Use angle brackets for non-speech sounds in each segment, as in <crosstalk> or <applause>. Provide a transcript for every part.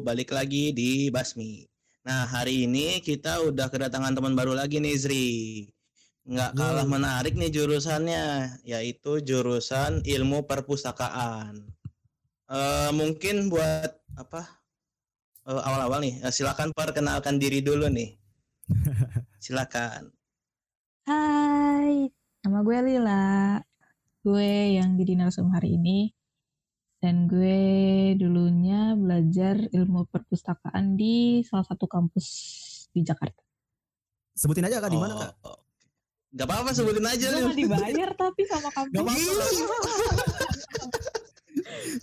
balik lagi di Basmi. Nah, hari ini kita udah kedatangan teman baru lagi nih, Zri. Nggak kalah menarik nih jurusannya, yaitu jurusan ilmu perpustakaan. Uh, mungkin buat apa uh, awal-awal nih, uh, silakan perkenalkan diri dulu nih. <laughs> silakan. Hai, nama gue Lila. Gue yang jadi narsum hari ini dan gue dulunya belajar ilmu perpustakaan di salah satu kampus di Jakarta. Sebutin aja kak di mana kak? Oh, Gak apa-apa sebutin aja. Gue gak dibayar tapi sama <laughs> kampus. Gak apa-apa.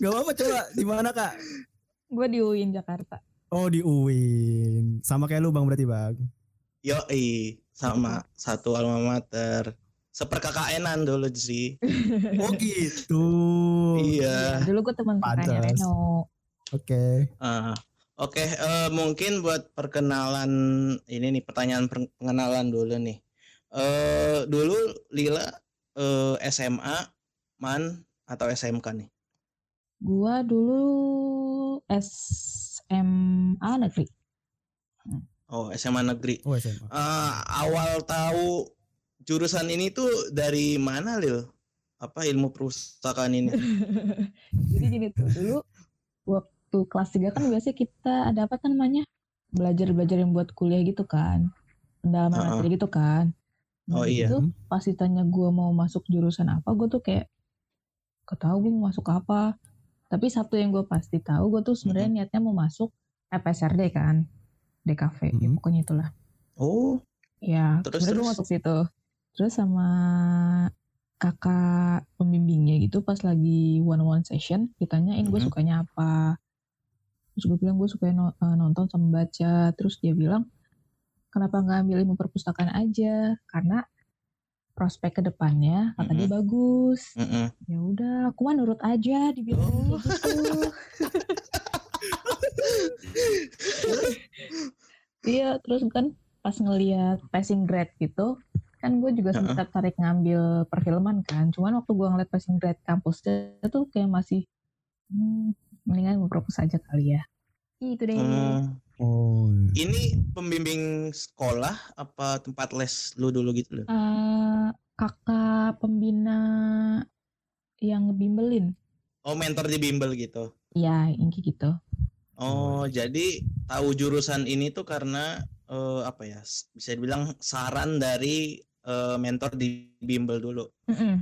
<laughs> Gak apa-apa coba di mana kak? Gue di UIN Jakarta. Oh di UIN. Sama kayak lu bang berarti bang? Yo sama satu alma mater seperkakainan dulu sih. <laughs> oh gitu. iya. Ya, dulu gue teman kakaknya Reno. Oke. Okay. Uh, Oke, okay, uh, eh, mungkin buat perkenalan ini nih pertanyaan pengenalan dulu nih. Uh, dulu Lila uh, eh, SMA, MAN atau SMK nih? Gua dulu SMA negeri. Oh, SMA negeri. Oh, SMA. Uh, awal tahu jurusan ini tuh dari mana Lil? Apa ilmu perpustakaan ini? <laughs> Jadi gini tuh dulu waktu kelas 3 kan biasanya kita ada apa kan namanya? Belajar-belajar yang buat kuliah gitu kan. Pendalaman uh -uh. materi gitu kan. Nah, oh iya. Itu pas ditanya gue mau masuk jurusan apa, gue tuh kayak ketahu gue mau masuk apa. Tapi satu yang gue pasti tahu, gue tuh sebenarnya mm -hmm. niatnya mau masuk FSRD kan, DKV, mm -hmm. ya, pokoknya itulah. Oh. Ya, terus terus gue masuk situ terus sama kakak pembimbingnya gitu pas lagi one on one session ditanyain gue mm-hmm. sukanya apa terus gue bilang gue suka eh, nonton sama baca terus dia bilang kenapa nggak ambil ilmu perpustakaan aja karena prospek ke depannya kata mm-hmm. dia bagus mm-hmm. ya udah aku mah nurut aja dibilang oh. gitu <laughs> iya terus kan pas ngelihat passing grade gitu kan gue juga sempat uh -uh. tarik ngambil perfilman kan. Cuman waktu gue ngeliat passing grade kampus itu kayak masih hmm, mendingan gue propose aja kali ya. Itu deh hmm. oh iya. ini pembimbing sekolah apa tempat les lu dulu gitu loh? Uh, kakak pembina yang ngebimbelin. Oh mentor di bimbel gitu? Iya yang gitu. Oh jadi tahu jurusan ini tuh karena uh, apa ya bisa dibilang saran dari uh, mentor di bimbel dulu. Mm -mm.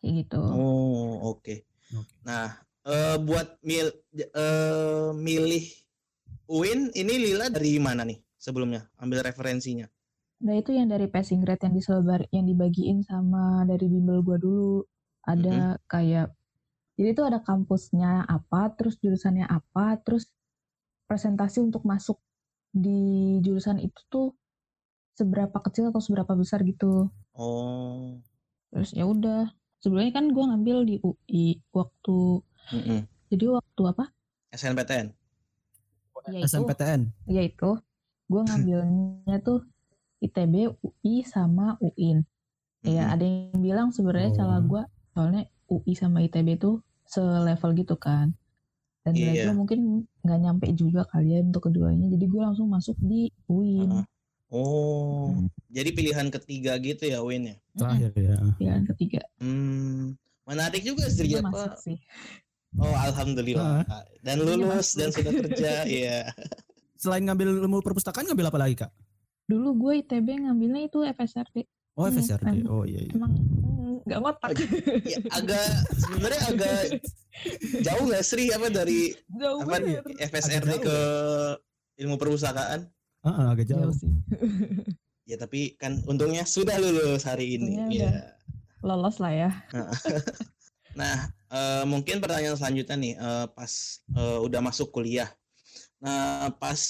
Kayak gitu. Oh oke. Okay. Okay. Nah uh, buat mil uh, milih Win ini Lila dari mana nih sebelumnya? Ambil referensinya. Nah itu yang dari passing grade yang disebar yang dibagiin sama dari bimbel gua dulu. Ada mm -hmm. kayak jadi itu ada kampusnya apa, terus jurusannya apa, terus presentasi untuk masuk di jurusan itu tuh seberapa kecil atau seberapa besar gitu. Oh. Terus ya udah. Sebelumnya kan gue ngambil di UI waktu. Mm -mm. Jadi waktu apa? SNPTN. Ya itu, SNPTN. Ya itu. Gue ngambilnya tuh ITB, UI sama UIN. Mm -hmm. Ya ada yang bilang sebenarnya oh. salah gue soalnya UI sama ITB tuh selevel gitu kan. Dan yeah. mungkin nggak nyampe juga kalian untuk keduanya. Jadi gue langsung masuk di UIN. Uh -huh. Oh, hmm. jadi pilihan ketiga gitu ya Win ya? Terakhir ya. Pilihan ketiga. Hmm, menarik juga sih apa? Sih. Oh, alhamdulillah. Uh. Dan lulus dan sudah kerja, <laughs> ya. Selain ngambil ilmu perpustakaan ngambil apa lagi kak? Dulu gue ITB ngambilnya itu FSRD. Oh FSRD. Hmm, oh iya. iya. Emang nggak ngotak. ya, agak sebenarnya agak <laughs> jauh nggak Sri apa dari jauh apa, FSRD ke ilmu perpustakaan? Uh, uh, agak jauh. jauh sih. <laughs> ya tapi kan untungnya sudah lulus hari ini. ya. Lolos lah ya. <laughs> nah, uh, mungkin pertanyaan selanjutnya nih uh, pas uh, udah masuk kuliah. Nah, pas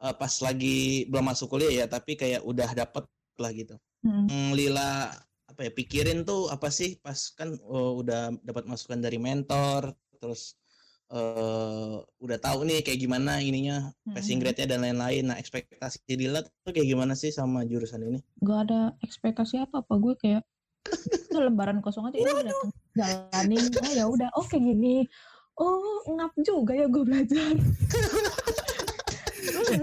uh, pas lagi belum masuk kuliah ya, tapi kayak udah dapet lah gitu. Hmm. hmm Lila apa ya pikirin tuh apa sih pas kan uh, udah dapat masukan dari mentor terus uh, udah tahu nih kayak gimana ininya hmm. passing grade-nya dan lain-lain. Nah, ekspektasi Dila tuh kayak gimana sih sama jurusan ini? Gak ada ekspektasi apa-apa. Gue kayak itu lembaran kosong aja ini datang jalanin. Oh ya udah, oke oh, gini. oh ngap juga ya gue belajar lu sih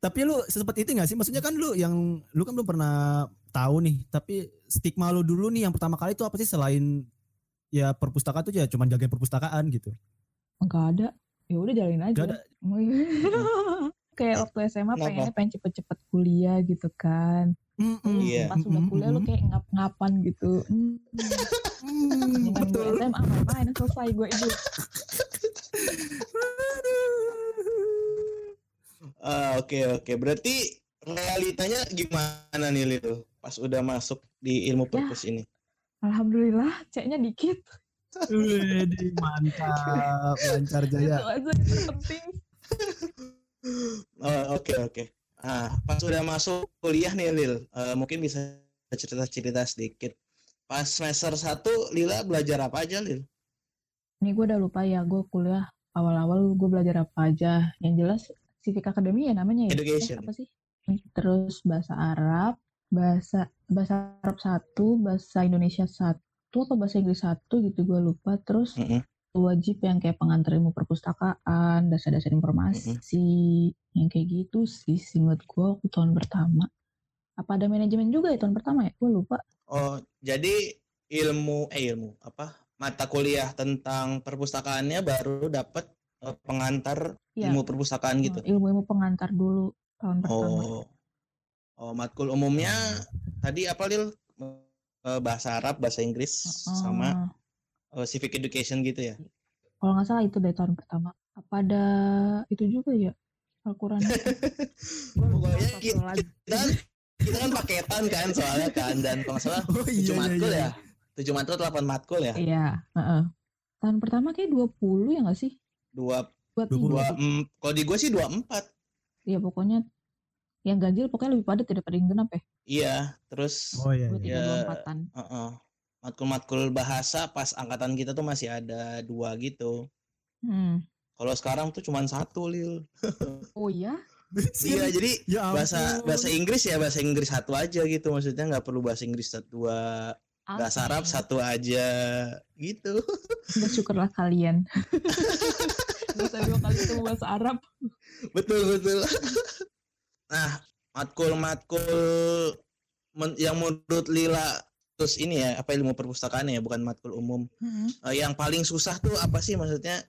Tapi lu sempet itu gak sih? Maksudnya kan lu yang lu kan belum pernah tahu nih. Tapi stigma lu dulu nih yang pertama kali itu apa sih selain ya perpustakaan tuh ya cuma jagain perpustakaan gitu. Enggak ada ya udah jalanin aja Gak ada. <laughs> kayak waktu SMA Kenapa? pengennya pengen cepet-cepet kuliah gitu kan. Iya. pas udah kuliah lu kayak ngap-ngapan gitu hmm. Mm, gue betul. SMA main selesai gue itu <laughs> Ah, oke oke. Berarti realitanya gimana nih Lil? Pas udah masuk di ilmu Ya. purpose ini. Alhamdulillah ceknya dikit Wih, mantap, lancar itu jaya. aja yang terpenting Oh, oke oke. Ah, pas udah masuk kuliah nih Lil, eh, mungkin bisa cerita-cerita sedikit. Pas semester 1 Lila belajar apa aja Lil? ini gue udah lupa ya gue kuliah awal-awal gue belajar apa aja yang jelas civic academy ya namanya ya Eh, Education. apa sih terus bahasa Arab bahasa bahasa Arab satu bahasa Indonesia satu atau bahasa Inggris satu gitu gue lupa terus Mm-mm. wajib yang kayak pengantar ilmu perpustakaan dasar-dasar informasi yang kayak gitu sih singkat gue waktu tahun pertama apa ada manajemen juga ya tahun pertama ya gue lupa Oh, jadi ilmu eh ilmu apa? Mata kuliah tentang perpustakaannya baru dapat eh, pengantar Iya. ilmu perpustakaan gitu. ilmu-ilmu pengantar dulu tahun pertama Oh. Oh, matkul umumnya tadi apa Lil? Eh, bahasa Arab, bahasa Inggris sama Oh. eh, civic education gitu ya. kalau nggak salah itu dari tahun pertama apa ada itu juga ya Al-Quran <laughs> Pokoknya kita, kita, kita kan paketan kan soalnya kan dan kalau salah <laughs> Oh iya, tujuh iya, matkul iya. ya. Tujuh matkul, delapan matkul ya. iya heeh. tahun pertama kayak 20 ya nggak sih Dua, dua 20. dua, kalau di gue sih dua empat. ya pokoknya yang ganjil pokoknya lebih padat daripada yang genap ya Iya, terus Oh iya. iya. Ya. empatan Heeh. Matkul-matkul bahasa pas angkatan kita tuh masih ada dua gitu. hmm. Kalau sekarang tuh cuma satu lil. <laughs> oh iya Iya jadi Ya ampun. bahasa bahasa Inggris ya bahasa Inggris satu aja gitu maksudnya nggak perlu bahasa Inggris satu dua bahasa Arab satu aja gitu. <laughs> bersyukurlah kalian <laughs> bisa dua kali ketemu bahasa Arab betul betul. Nah matkul-matkul men- yang menurut Lila terus ini ya apa ilmu perpustakaan ya bukan matkul umum Hmm. Eh, yang paling susah tuh apa sih maksudnya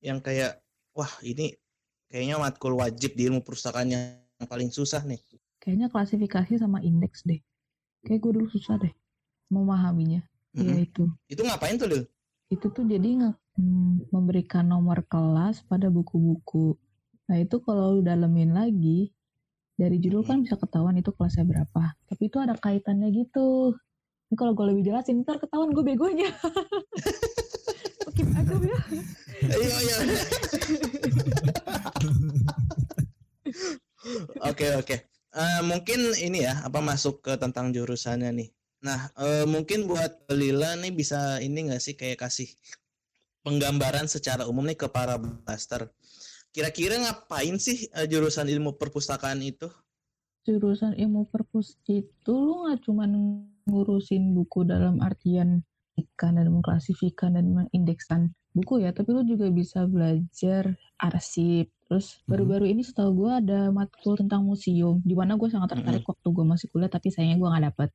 yang kayak wah ini kayaknya matkul wajib di ilmu perpustakaan yang paling susah nih kayaknya klasifikasi sama indeks deh kayak gue dulu susah deh memahaminya ya Mm-mm. itu itu ngapain tuh Lil? itu tuh jadi nge- hmm, memberikan nomor kelas pada buku-buku. Nah itu kalau lu dalemin lagi dari judul kan bisa ketahuan itu kelasnya berapa. Tapi itu ada kaitannya gitu. Ini kalau gue lebih jelasin ntar ketahuan gue begonya. <laughs> Skip aja ya. Iya iya. <laughs> Oke oke. Eh, mungkin ini ya apa masuk ke tentang jurusannya nih. Nah eh, mungkin buat Lila nih bisa ini nggak sih kayak kasih penggambaran secara umum nih ke para blaster. Kira-kira ngapain sih eh, jurusan ilmu perpustakaan itu? Jurusan ilmu perpus itu lu nggak cuman ngurusin buku dalam artian ikan dan mengklasifikan dan mengindeksan buku ya, tapi lu juga bisa belajar arsip. Terus Mhm. baru-baru ini setahu gue ada matkul tentang museum, di mana gue sangat tertarik waktu gue masih kuliah, tapi sayangnya gue nggak dapet.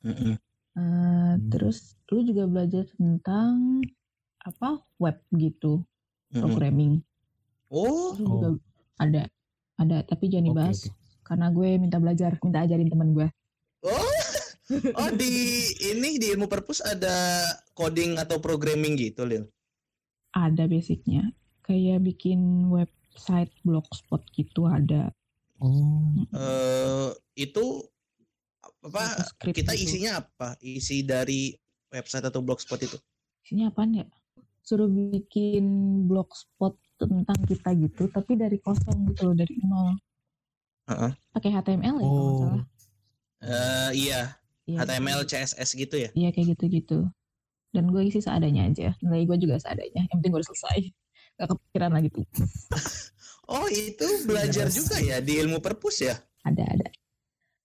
Eh, Hmm. Terus lu juga belajar tentang apa web gitu, Mm-mm. programming. Oh Terus juga ada, ada, tapi jangan Oke, dibahas oke. karena gue minta belajar, minta ajarin temen gue. oh oh di ini di ilmu perpus ada coding atau programming gitu Lil. Ada basicnya, kayak bikin website blogspot gitu ada. Oh. eh itu apa kita gitu. isinya apa isi dari website atau blogspot itu Isinya apaan ya? Suruh bikin blogspot tentang kita gitu, tapi dari kosong gitu loh, dari nol. Heeh. Pakai HTML ya kalau nggak Oh. salah. Eh iya Iya, HTML CSS gitu ya Iya kayak gitu-gitu. Dan gue isi seadanya aja. Nilai gue juga seadanya. Yang penting gue udah selesai. Gak kepikiran lagi tuh. <laughs> oh itu belajar Yes. juga ya di ilmu perpus ya Ada, ada.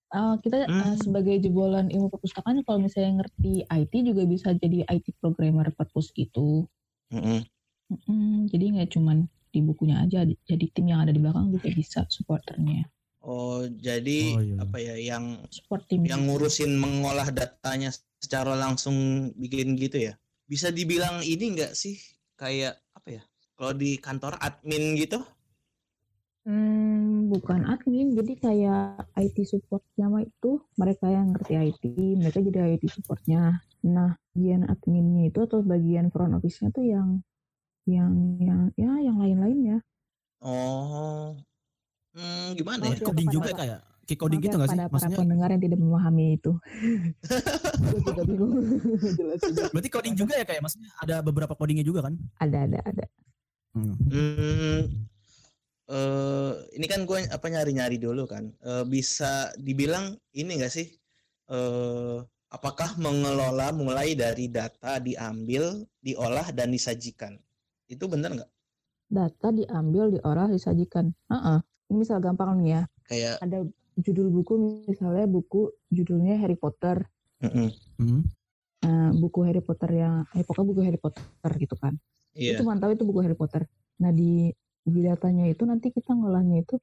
Uh, kita uh, Hmm. sebagai jebolan ilmu perpustakaan kalau misalnya ngerti IT juga bisa jadi IT programmer perpus gitu. Mm-mm. Mm-mm, jadi nggak cuman di bukunya aja, jadi tim yang ada di belakang juga bisa supporternya. Oh, jadi Oh, iya. apa ya yang Support tim. yang ngurusin mengolah datanya secara langsung bikin gitu ya? Bisa dibilang ini enggak sih kayak apa ya? Kalau di kantor admin gitu? Hmm, bukan admin, jadi kayak IT supportnya mah itu mereka yang ngerti IT, mereka jadi IT supportnya. Nah, bagian adminnya itu atau bagian front office-nya tuh yang yang yang ya yang lain-lainnya. Oh. Hmm, gimana Oh, ya? coding juga kayak kayak coding gitu ya nggak sih? pada para Maksudnya pendengar yang tidak memahami itu. <laughs> Juga bingung. <laughs> Berarti coding juga ya kayak maksudnya ada beberapa codingnya juga kan? Ada ada ada. Hmm. Hmm, eh ini kan gue apa nyari-nyari dulu kan. Eh, bisa dibilang ini enggak sih? Eh, apakah mengelola mulai dari data diambil, diolah dan disajikan? Itu benar nggak? Data diambil, diolah, disajikan. Heeh. Ini misal gampang nih ya. Kayak Ada judul buku misalnya buku judulnya Harry Potter. mm-mm, Hmm. Nah, buku Harry Potter yang eh pokoknya buku Harry Potter gitu kan. iya. Itu cuma tahu itu buku Harry Potter. Nah, di di datanya itu nanti kita ngolahnya itu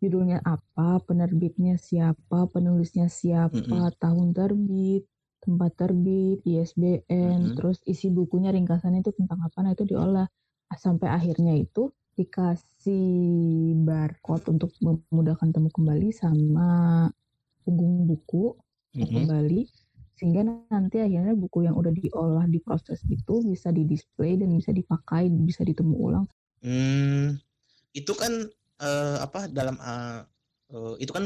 judulnya apa, penerbitnya siapa, penulisnya siapa, tahun terbit, tempat terbit, ISBN, Mm-mm. terus isi bukunya ringkasannya itu tentang apa, nah itu diolah Ah, sampai akhirnya itu dikasih barcode untuk memudahkan temu kembali sama punggung buku Mm-mm. kembali sehingga nanti akhirnya buku yang udah diolah diproses itu bisa di display dan bisa dipakai bisa ditemu ulang Hmm, itu kan eh, apa dalam eh, eh, itu kan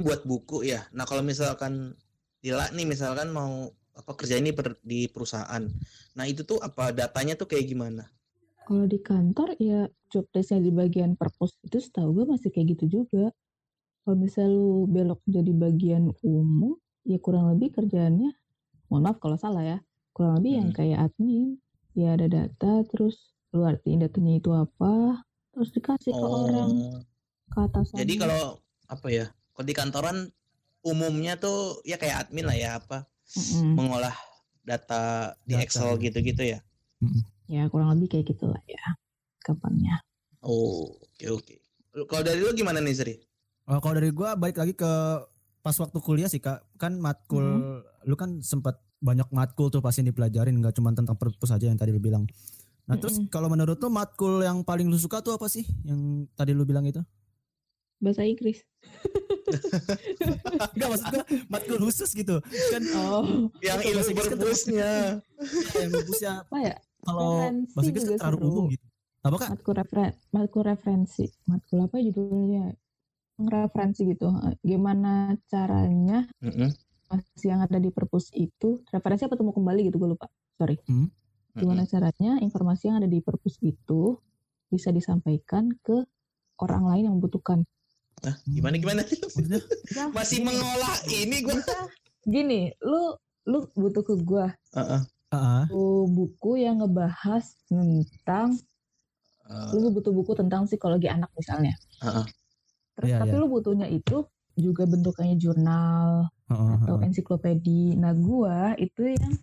buat buku ya. Nah kalau misalkan Dila nih misalkan mau apa kerja ini per- di perusahaan. Nah itu tuh apa datanya tuh kayak gimana? kalau di kantor ya job desknya di bagian purpose itu setahu gue masih kayak gitu juga kalau misal lu belok jadi bagian umum ya kurang lebih kerjaannya mohon maaf kalau salah ya kurang lebih yang Hmm. kayak admin ya ada data terus lu artiin datanya itu apa terus dikasih ke orang ke atasan Oh, Jadi kalau apa ya? Kalau di kantoran umumnya tuh ya kayak admin lah ya apa mengolah data di Data, Excel ya. gitu-gitu ya. ya kurang lebih kayak gitulah ya kapannya Oh, oke oke. Kalau dari lu gimana nih Sri? Oh, kalau dari gua balik lagi ke pas waktu kuliah sih kak kan matkul lu kan sempat banyak matkul tuh pasti yang dipelajarin nggak cuma tentang perpus aja yang tadi lu bilang. Nah terus Mm-mm. kalau menurut lu matkul yang paling lu suka tuh apa sih yang tadi lu bilang itu? Bahasa Inggris. <laughs> Enggak maksud gua matkul khusus gitu. Kan oh. Yang ilmu kan perpusnya. ya, yang khususnya <laughs> apa ya? Kalau bahasa Inggris kan terlalu umum gitu. Apa kak? matkul referen matkul referensi. Matkul apa judulnya? Referensi gitu. Gimana caranya Mm-mm, masih yang ada di perpus itu referensi apa temu kembali gitu gue lupa. Sorry. Hmm. gimana caranya informasi yang ada di perpus itu bisa disampaikan ke orang lain yang membutuhkan Hah, gimana gimana? Ya, <laughs> Masih gini, mengolah ini gua. bisa gini lu lu butuh ke gua Heeh. Ah, buku buku yang ngebahas tentang Eh, lu butuh buku tentang psikologi anak misalnya Heeh. Terus Iya, tapi iya. lu butuhnya itu juga bentukannya jurnal ah, atau ah. ensiklopedi. Nah, gua itu yang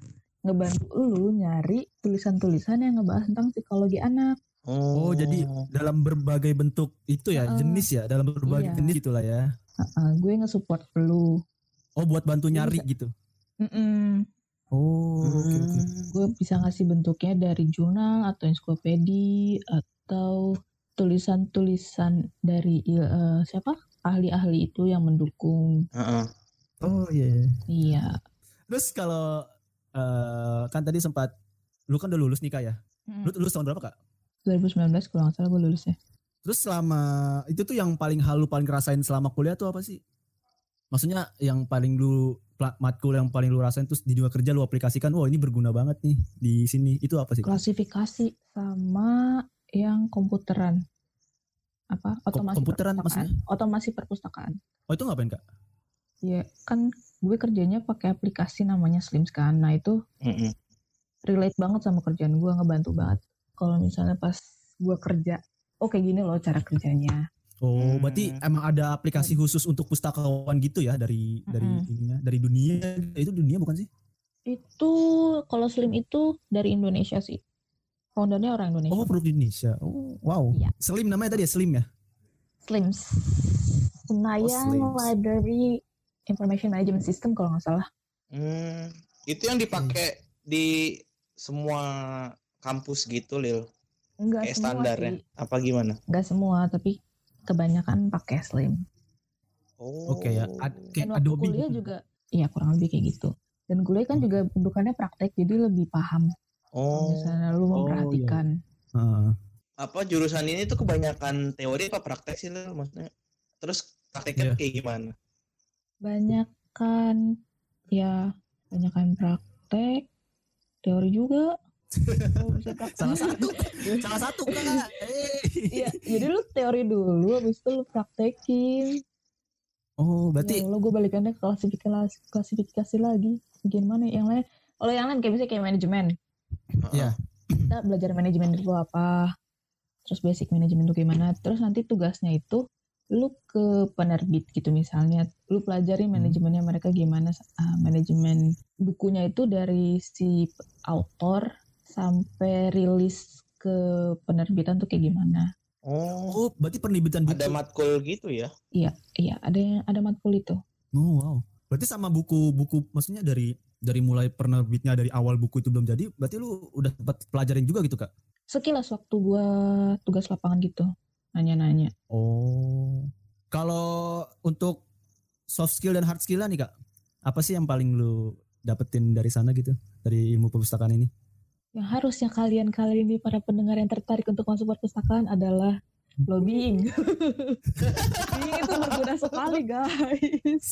ngebantu lu nyari tulisan-tulisan yang ngebahas tentang psikologi anak. Oh jadi dalam berbagai bentuk itu ya Heeh. jenis ya dalam berbagai Iya. jenis itulah ya. Heeh, gue nge-support lu. Oh buat bantu nyari bisa- gitu. Mm-mm. Oh oke oke. Gue bisa ngasih bentuknya dari jurnal atau ensiklopedi atau tulisan-tulisan dari eh, siapa ahli-ahli itu yang mendukung. Heeh. Oh iya. iya. Iya. Terus kalau eh, kan tadi sempat lu kan udah lulus nih kak ya. Mm. Lu lulus tahun berapa kak? 2019 kalau nggak salah gue lulusnya. Terus selama itu tuh yang paling halu paling ngerasain selama kuliah tuh apa sih? Maksudnya yang paling lu matkul yang paling lu rasain terus di dunia kerja lu aplikasikan, wah ini berguna banget nih di sini. Itu apa sih? klasifikasi sama yang komputeran apa otomasi komputeran perpustakaan. otomasi perpustakaan Oh itu ngapain kak? ya kan gue kerjanya pakai aplikasi namanya Slimscan nah itu relate banget sama kerjaan gue ngebantu banget kalau misalnya pas gue kerja oh kayak gini loh cara kerjanya Oh Hmm. berarti emang ada aplikasi khusus untuk pustakawan gitu ya dari dari ininya dari dunia itu dunia bukan sih? itu kalau Slim itu dari Indonesia sih Foundernya orang Indonesia. Oh, produk Indonesia. Oh, wow. Iya. Slim namanya tadi ya, Slim ya? Slims. Senayang Slims. Library Information Management System kalau nggak salah. Hmm, itu yang dipakai di semua kampus gitu, Lil. Enggak Kayak semua standarnya. sih. Apa gimana? Enggak semua, tapi kebanyakan pakai Slim. Oh. Oke ya. Ad- kayak Dan waktu Adobe kuliah gitu. juga, iya kurang lebih kayak gitu. Dan kuliah kan juga bentukannya praktek, jadi lebih paham. Oh. misalnya lu Oh, iya. memperhatikan. Heeh. Apa jurusan ini tuh kebanyakan teori apa praktek sih, Lil? Maksudnya. Terus prakteknya Iya. kayak gimana? Banyak kan, ya banyak kan praktek, teori juga. Bisa <laughs> praktek. Salah satu. Salah satu kak. Iya, jadi lu teori dulu, habis itu lu praktekin. Oh, Berarti... Ya Allah, gue balikannya ke klasifikasi, klasifikasi lagi. Bagian mana ya? yang lain? Kalau yang lain kayak misalnya kayak manajemen. Iya. Kita belajar manajemen itu apa. Terus basic manajemen itu gimana. Terus nanti tugasnya itu lu ke penerbit gitu misalnya. Lu pelajari Hmm. manajemennya mereka gimana. ah, manajemen bukunya itu dari si author sampai rilis ke penerbitan tuh kayak gimana. Oh. Oh, berarti penerbitan buku. Ada matkul gitu ya? Iya, ada yang ada matkul itu. Oh, wow. Berarti sama buku-buku maksudnya dari dari mulai penerbitnya dari awal buku itu belum jadi, berarti lu udah dapat pelajarin juga gitu, Kak? Sekilas waktu gua tugas lapangan gitu, nanya-nanya. Oh. Kalau untuk soft skill dan hard skill nih, Kak. Apa sih yang paling lu dapetin dari sana gitu? Dari ilmu perpustakaan ini? Yang harusnya kalian-kalian ini para pendengar yang tertarik untuk masuk perpustakaan adalah lobbying. lobbying <laughs> itu berguna sekali guys.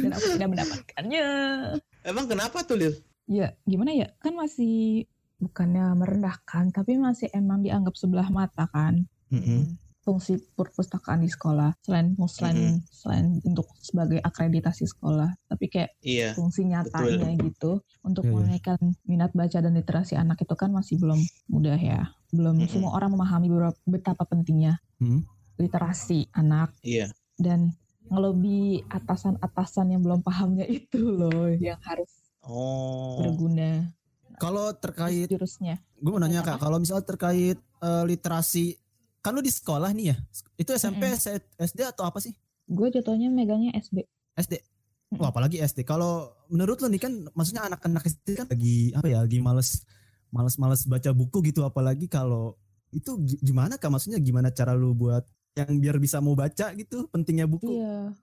Dan aku tidak mendapatkannya. Emang kenapa tuh, Lil? Ya gimana ya, kan masih bukannya merendahkan, tapi masih emang dianggap sebelah mata kan. Mm-mm. Fungsi perpustakaan di sekolah selain selain selain untuk sebagai akreditasi sekolah, tapi kayak Iya. fungsi nyatanya gitu untuk iya. menaikkan minat baca dan literasi anak itu kan masih belum mudah ya. Belum Mm-mm. semua orang memahami betapa pentingnya Hmm? literasi anak Iya. dan ngelobi atasan-atasan yang belum pahamnya itu loh yang harus Oh. berguna Kalau terkait jurusnya. gue mau nanya kak kalau misalnya terkait eh, literasi kan lu di sekolah nih ya itu SMP S- SD atau apa sih Gue jatuhnya megangnya SD. SD Mm-mm. Wah, apalagi SD kalau menurut lu nih kan maksudnya anak-anak SD kan lagi apa ya lagi males males males baca buku gitu apalagi kalau itu gi- gimana kak maksudnya gimana cara lu buat yang biar bisa mau baca gitu pentingnya buku Iya.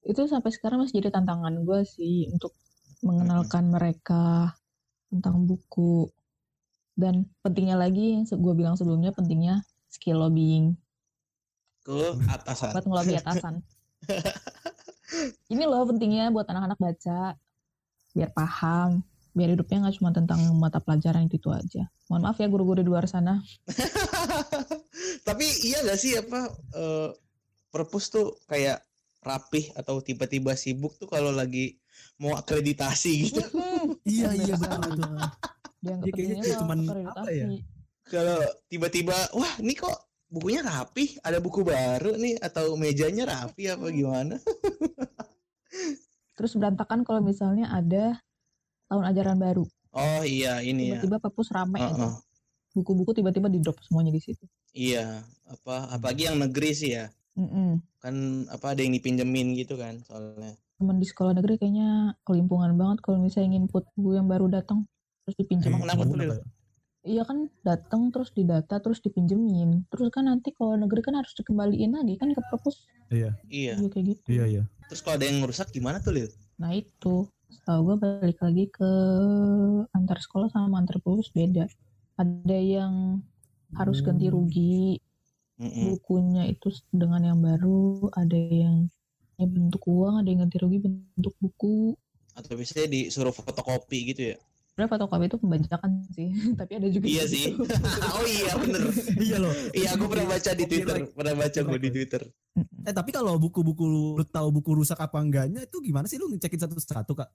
Itu sampai sekarang masih jadi tantangan gue sih untuk mengenalkan mereka tentang buku. Dan pentingnya lagi yang gue bilang sebelumnya pentingnya skill lobbying Ke atasan. buat ngelobi atasan. <laughs> Ini loh pentingnya buat anak-anak baca biar paham, biar hidupnya nggak cuma tentang mata pelajaran itu, itu aja. Mohon maaf ya guru-guru di luar sana. <laughs> Tapi iya gak sih apa eh, perpus tuh kayak rapih atau tiba-tiba sibuk tuh kalau lagi mau akreditasi gitu. iya iya betul betul Dia nggak Ya, pentingnya akreditasi. apa ya? Kalau tiba-tiba wah ini kok bukunya rapih, ada buku baru nih atau mejanya rapi apa gimana? <laughs> Terus berantakan kalau misalnya ada tahun ajaran baru. Oh iya ini ya. Tiba-tiba perpus rame aja. Heeh. Buku-buku tiba-tiba di drop semuanya di situ. Iya, apa apalagi yang negeri sih ya. Mm-mm. Kan apa ada yang dipinjemin gitu kan soalnya. Temen di sekolah negeri kayaknya kelimpungan banget kalau misalnya nginput buku yang baru datang terus dipinjam. Emang kenapa tuh? Iya kan datang terus didata terus dipinjemin. Terus kan nanti kalau negeri kan harus dikembaliin lagi kan ke perpus. iya Iya. Iya kayak gitu. iya iya Terus kalau ada yang rusak gimana tuh, Lil? Nah itu setahu gue balik lagi ke antar sekolah sama antar perpus beda. Ada yang harus ganti Hmm. rugi Mm-mm. bukunya itu dengan yang baru. Ada yang ya bentuk uang, ada yang ganti rugi bentuk buku. Atau biasanya disuruh fotokopi gitu ya? Sebenarnya fotokopi itu pembajakan sih, <laughs> tapi ada juga Iya sih. gitu. <laughs> oh iya bener. iya loh Iya aku pernah baca di. Twitter, pernah baca gue di Twitter. eh tapi kalau buku-buku lu lu tahu buku rusak apa enggaknya itu gimana sih lu ngecekin satu-satu kak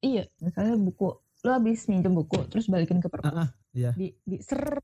Iya, misalnya buku lo habis minjem buku terus balikin ke perpus. Ah, ah, iya. Di di ser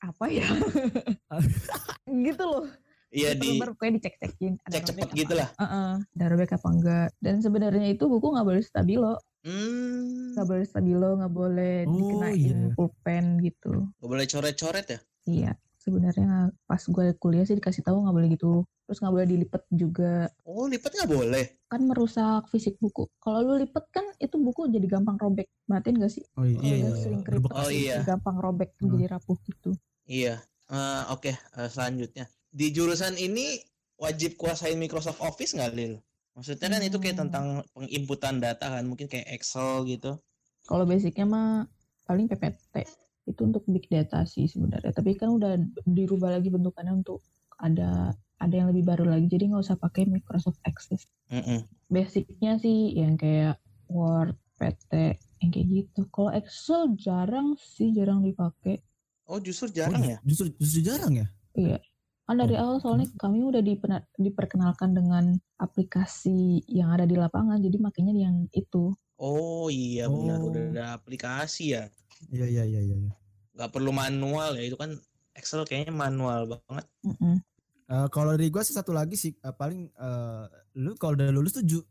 apa ya? <laughs> gitu loh. Iya di Baru kayak dicek-cekin. ada cek cepet apa- gitu lah. Heeh, ada robek apa enggak. Dan sebenarnya itu buku nggak boleh stabilo, Hmm. nggak nggak boleh stabilo nggak boleh Oh, dikenain iya. pulpen gitu Gak boleh coret-coret ya? iya sebenarnya pas gue kuliah sih dikasih tahu nggak boleh gitu terus nggak boleh dilipet juga Oh, lipat nggak boleh. kan merusak fisik buku kalau lu lipet kan itu buku jadi gampang robek matiin gak sih Oh iya, iya, iya. sering keriput Oh, iya. gampang robek Hmm. jadi rapuh gitu Iya. Eh, Oke, eh, selanjutnya di jurusan ini wajib kuasain Microsoft Office nggak Lil? Maksudnya kan itu kayak Hmm. tentang penginputan data kan, mungkin kayak Excel gitu. kalau basicnya mah paling PPT itu untuk big data sih sebenarnya tapi kan udah dirubah lagi bentukannya untuk ada ada yang lebih baru lagi jadi nggak usah pakai Microsoft Access Mm-mm. basicnya sih yang kayak Word, PT, yang kayak gitu. Kalau Excel jarang sih, jarang dipakai. Oh, justru Oh, jarang ya? Justru justru jarang ya? Iya. Kan dari awal soalnya kami udah diperkenalkan dengan aplikasi yang ada di lapangan, jadi makanya yang itu. Oh iya benar Oh. udah ada aplikasi ya. Iya iya iya iya. iya. Nggak perlu manual ya itu kan Excel kayaknya manual banget. Mm-mm. Eh, kalau dari gua sih satu lagi sih eh, paling eh, lu kalau udah lulus tuh ju-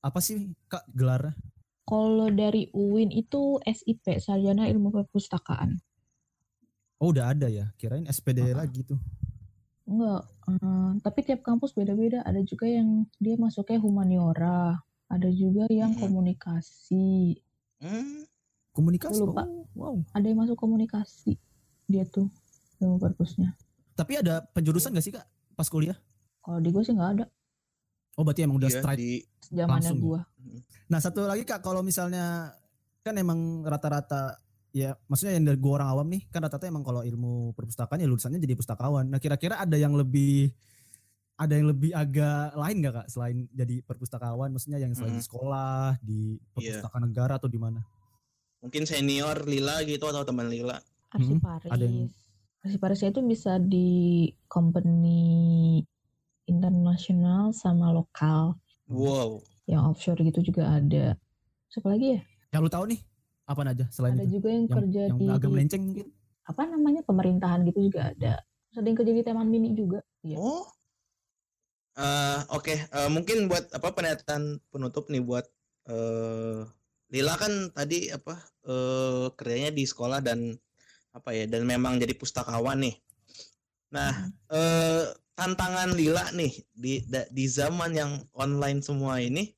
apa sih kak gelarnya? Kalau dari UIN itu SIP, Sarjana Ilmu Perpustakaan. Oh udah ada ya, kirain SPD Ah. lagi tuh. Enggak, eh, tapi tiap kampus beda-beda. Ada juga yang dia masuknya humaniora, ada juga yang Mm-mm. komunikasi, Hmm, Komunikasi. Lupa. oh, wow. ada yang masuk komunikasi. Dia tuh ilmu perpusnya. Tapi ada penjurusan gak sih kak pas kuliah? Kalau di gue sih nggak ada. Oh berarti emang udah iya, straight. di Zamannya Langsung. gue. Nah satu lagi kak kalau misalnya kan emang rata-rata ya maksudnya yang dari gua orang awam nih kan rata-rata emang kalau ilmu perpustakaan ya lulusannya jadi pustakawan. Nah kira-kira ada yang lebih ada yang lebih agak lain gak kak selain jadi perpustakawan? Maksudnya yang selain di Mm. sekolah, di Iya. perpustakaan negara atau di mana? mungkin senior Lila gitu atau teman Lila. Arsiparis. ada yang- Arsiparisnya itu bisa di company internasional sama lokal. Wow. Yang offshore gitu juga ada. Siapa lagi ya? Yang lu tahu nih apa aja selain ada itu? juga yang, Yang, kerja yang di agak melenceng mungkin? apa namanya pemerintahan gitu juga ada. Terus ada yang kerja di Taman Mini juga. Iya. Oh. Eh, Oke, Eh, mungkin buat apa pernyataan penutup nih buat eh Lila kan tadi apa eh kerjanya di sekolah dan apa ya dan memang jadi pustakawan nih. Nah, eh tantangan Lila nih di di zaman yang online semua ini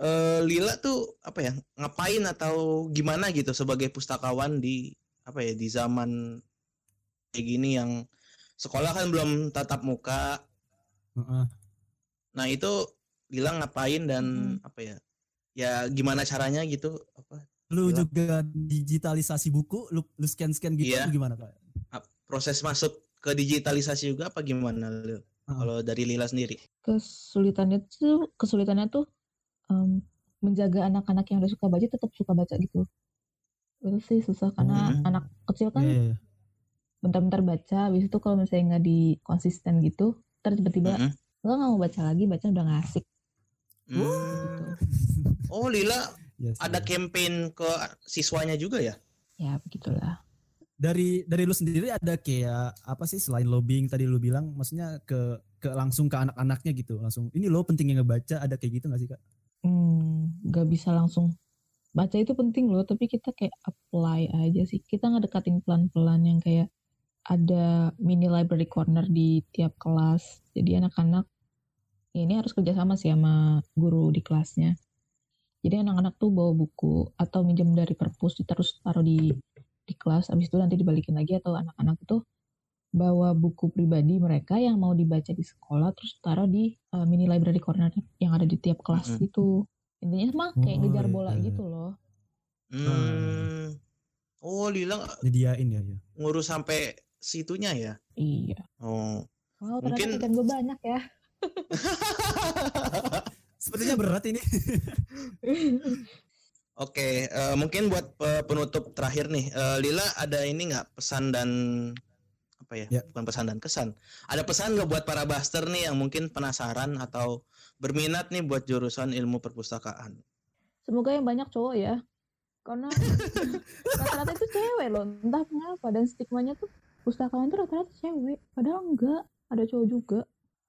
eh Lila tuh apa ya ngapain atau gimana gitu sebagai pustakawan di apa ya di zaman kayak gini yang sekolah kan belum tatap muka Heeh. Nah itu bilang ngapain dan Mhm. apa ya? Ya gimana caranya gitu? Apa Lu Gila. juga digitalisasi buku, lu, lu scan-scan gitu Iya. atau gimana kak? ap- proses masuk ke digitalisasi juga apa gimana Lil? Ah. Kalau dari Lila sendiri? Kesulitannya tuh kesulitannya tuh em, menjaga anak-anak yang udah suka baca tetap suka baca gitu. Itu sih susah karena Mhm. anak kecil kan Iya, iya, iya. bentar-bentar baca, habis itu kalau misalnya nggak di konsisten gitu, ntar tiba-tiba Mhm. lo nggak mau baca lagi, baca udah nggak asik Hmm. gitu. Oh Lila Iya sih. ada campaign ke siswanya juga ya? Ya begitulah. dari dari lu sendiri ada kayak apa sih selain lobbying tadi lu bilang maksudnya ke ke langsung ke anak-anaknya gitu langsung ini lo pentingnya ngebaca ada kayak gitu gak sih kak Hmm, nggak bisa langsung baca itu penting loh, tapi kita kayak apply aja sih. Kita ngedekatin pelan-pelan yang kayak ada mini library corner di tiap kelas. Jadi anak-anak ini harus kerjasama sih sama guru di kelasnya. Jadi anak-anak tuh bawa buku atau minjem dari perpus terus taruh di di kelas. Abis itu nanti dibalikin lagi atau anak-anak itu bawa buku pribadi mereka yang mau dibaca di sekolah terus taruh di uh, mini library corner yang ada di tiap kelas Mhm. gitu. Intinya mah kayak Oh, ngejar iya, bola iya. gitu loh. Hmm. Oh Lila nyediain ya ya ngurus sampai situnya ya? Iya. Oh. Wow, Mungkin- kerjaan gue banyak ya. <laughs> sepertinya berat ini <laughs> Oke, eh, mungkin buat eh, penutup terakhir nih, eh, Lila ada ini nggak pesan dan apa ya? Ya. Bukan pesan dan kesan. Ada pesan nggak buat para buster nih yang mungkin penasaran atau berminat nih buat jurusan ilmu perpustakaan? Semoga yang banyak cowok ya. Karena <laughs> rata-rata itu cewek loh. Entah kenapa. Dan stigmanya tuh pustakawan tuh rata-rata cewek. Padahal enggak. Ada cowok juga.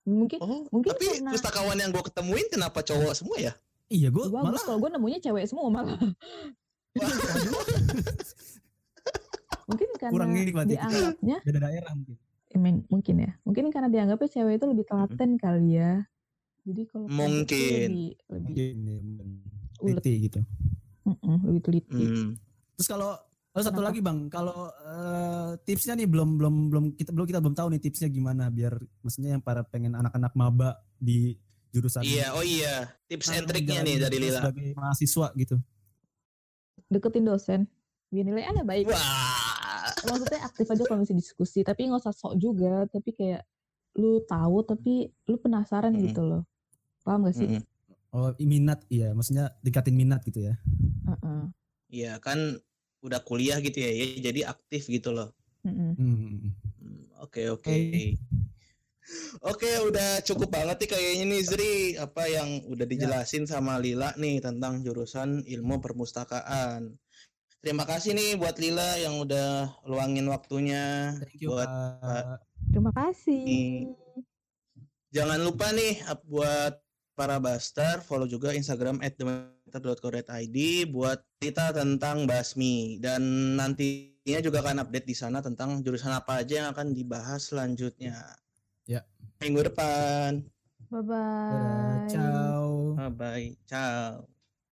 Mungkin Oh, Mungkin tapi karena- pustakawan yang gue ketemuin kenapa cowok semua ya? iya gue malah kalau gue nemunya cewek semua malah. <laughs> mungkin karena Kurang nikmati dianggapnya Beda daerah mungkin. Mungkin ya. Mungkin karena dianggapnya cewek itu lebih telaten kali ya. Jadi kalau cowok itu Mungkin. lebih lebih Mungkin ya, ulet, Teliti gitu. mm-mm, lebih teliti. Hmm. Terus kalau kalau satu Kenapa? lagi bang, kalau eh, tipsnya nih belum belum belum kita belum kita belum tahu nih tipsnya gimana biar maksudnya yang para pengen anak-anak maba di jurusan Iya, oh iya. Tips and triknya nih dari Lila. sebagai mahasiswa gitu. Deketin dosen. Biar nilai anda baik. Wah. Maksudnya aktif aja kalau misalnya diskusi. Tapi nggak usah sok juga. Tapi kayak lu tahu tapi lu penasaran Mm-mm. gitu loh. Paham gak sih? Mm-mm. Oh minat iya, maksudnya tingkatin minat gitu ya. Heeh. Iya, kan udah kuliah gitu ya, ya jadi aktif gitu loh. Hmm. Hmm, Oke, oke. Oke. Udah cukup banget nih kayaknya nih Zri apa yang udah dijelasin sama Lila nih tentang jurusan ilmu perpustakaan. Terima kasih nih buat Lila yang udah luangin waktunya Thank you buat Pak. Terima kasih. Nih. Jangan lupa nih buat para Bastar follow juga Instagram @demeter.co.id buat cerita tentang basmi dan nantinya juga akan update di sana tentang jurusan apa aja yang akan dibahas selanjutnya. Ya. Minggu depan. Bye-bye. Dadah, Ciao. Bye bye. Ciao.